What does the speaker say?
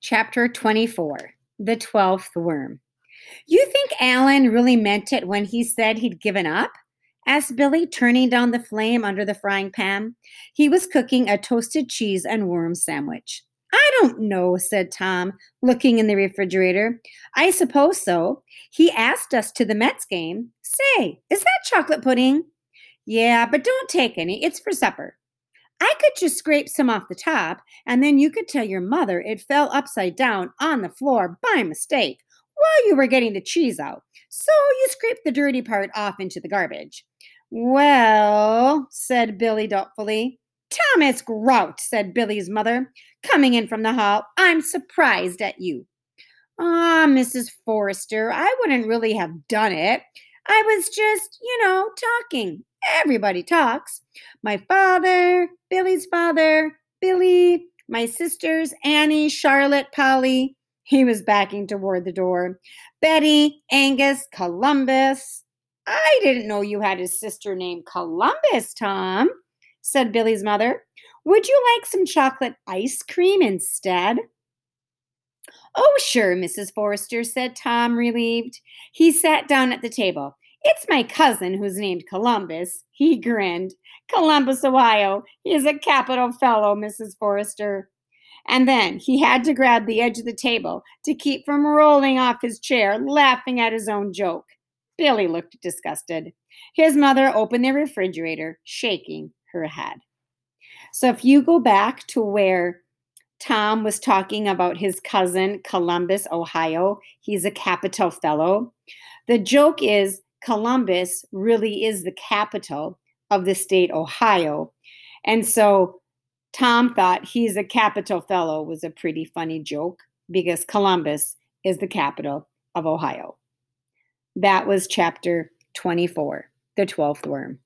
Chapter 24 The Twelfth Worm. You think Alan really meant it when he said he'd given up? asked Billy, turning down the flame under the frying pan. He was cooking a toasted cheese and worm sandwich. I don't know, said Tom, looking in the refrigerator. I suppose so. He asked us to the Mets game. Say, is that chocolate pudding? Yeah, but don't take any. It's for supper. I could just scrape some off the top, and then you could tell your mother it fell upside down on the floor by mistake while you were getting the cheese out. So you scraped the dirty part off into the garbage. Well, said Billy doubtfully. Thomas Grout, said Billy's mother, coming in from the hall. I'm surprised at you. Ah, Mrs. Forrester, I wouldn't really have done it. I was just, you know, talking. Everybody talks. My father, Billy's father, Billy, my sisters, Annie, Charlotte, Polly. He was backing toward the door. Betty, Angus, Columbus. I didn't know you had a sister named Columbus, Tom, said Billy's mother. Would you like some chocolate ice cream instead? Oh, sure, Mrs. Forrester, said Tom, relieved. He sat down at the table. It's my cousin who's named Columbus. He grinned. Columbus, Ohio. He is a capital fellow, Mrs. Forrester. And then he had to grab the edge of the table to keep from rolling off his chair, laughing at his own joke. Billy looked disgusted. His mother opened the refrigerator, shaking her head. So if you go back to where Tom was talking about his cousin, Columbus, Ohio, he's a capital fellow. The joke is Columbus really is the capital of the state Ohio. And so Tom thought he's a capital fellow was a pretty funny joke because Columbus is the capital of Ohio. That was chapter 24, The Twelfth Worm.